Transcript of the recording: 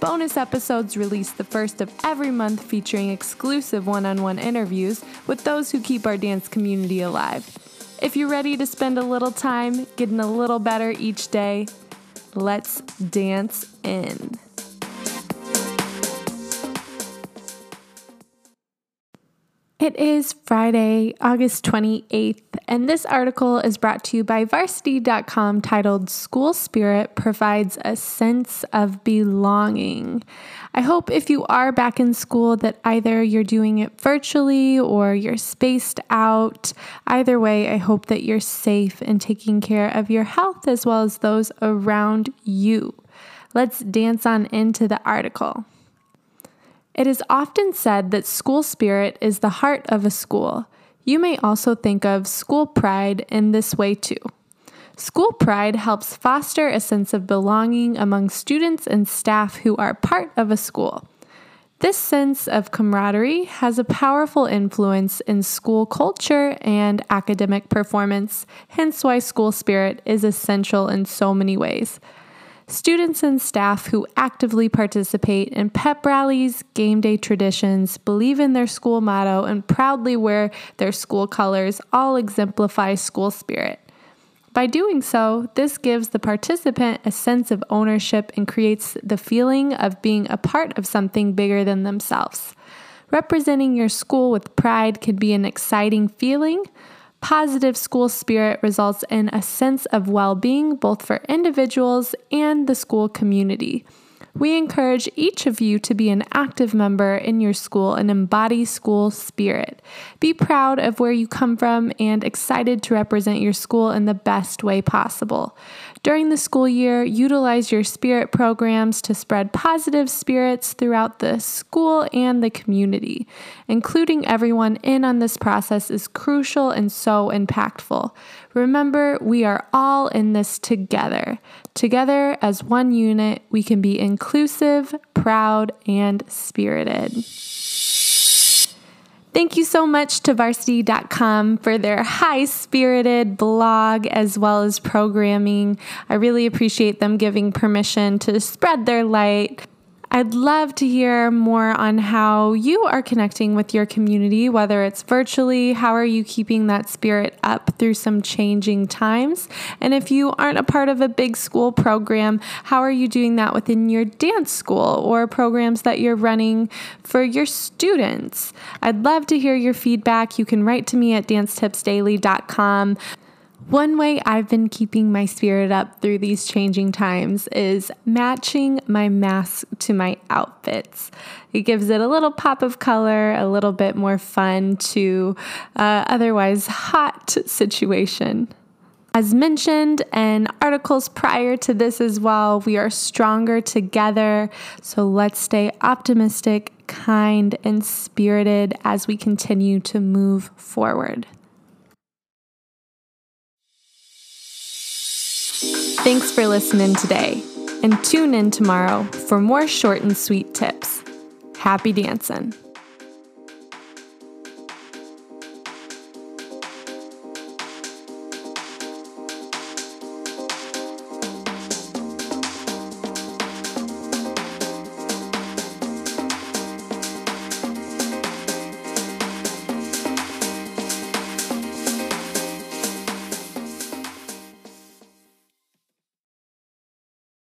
Bonus episodes released the first of every month featuring exclusive one on one interviews with those who keep our dance community alive. If you're ready to spend a little time getting a little better each day, let's dance in. It is Friday, August 28th, and this article is brought to you by varsity.com titled School Spirit Provides a Sense of Belonging. I hope if you are back in school that either you're doing it virtually or you're spaced out. Either way, I hope that you're safe and taking care of your health as well as those around you. Let's dance on into the article. It is often said that school spirit is the heart of a school. You may also think of school pride in this way too. School pride helps foster a sense of belonging among students and staff who are part of a school. This sense of camaraderie has a powerful influence in school culture and academic performance, hence, why school spirit is essential in so many ways. Students and staff who actively participate in pep rallies, game day traditions, believe in their school motto, and proudly wear their school colors all exemplify school spirit. By doing so, this gives the participant a sense of ownership and creates the feeling of being a part of something bigger than themselves. Representing your school with pride can be an exciting feeling, Positive school spirit results in a sense of well being both for individuals and the school community. We encourage each of you to be an active member in your school and embody school spirit. Be proud of where you come from and excited to represent your school in the best way possible. During the school year, utilize your spirit programs to spread positive spirits throughout the school and the community. Including everyone in on this process is crucial and so impactful. Remember, we are all in this together. Together as one unit, we can be inclusive, proud, and spirited. Thank you so much to varsity.com for their high spirited blog as well as programming. I really appreciate them giving permission to spread their light. I'd love to hear more on how you are connecting with your community, whether it's virtually, how are you keeping that spirit up through some changing times? And if you aren't a part of a big school program, how are you doing that within your dance school or programs that you're running for your students? I'd love to hear your feedback. You can write to me at dancetipsdaily.com. One way I've been keeping my spirit up through these changing times is matching my mask to my outfits. It gives it a little pop of color, a little bit more fun to uh, otherwise hot situation. As mentioned in articles prior to this as well, we are stronger together. So let's stay optimistic, kind, and spirited as we continue to move forward. Thanks for listening today, and tune in tomorrow for more short and sweet tips. Happy dancing!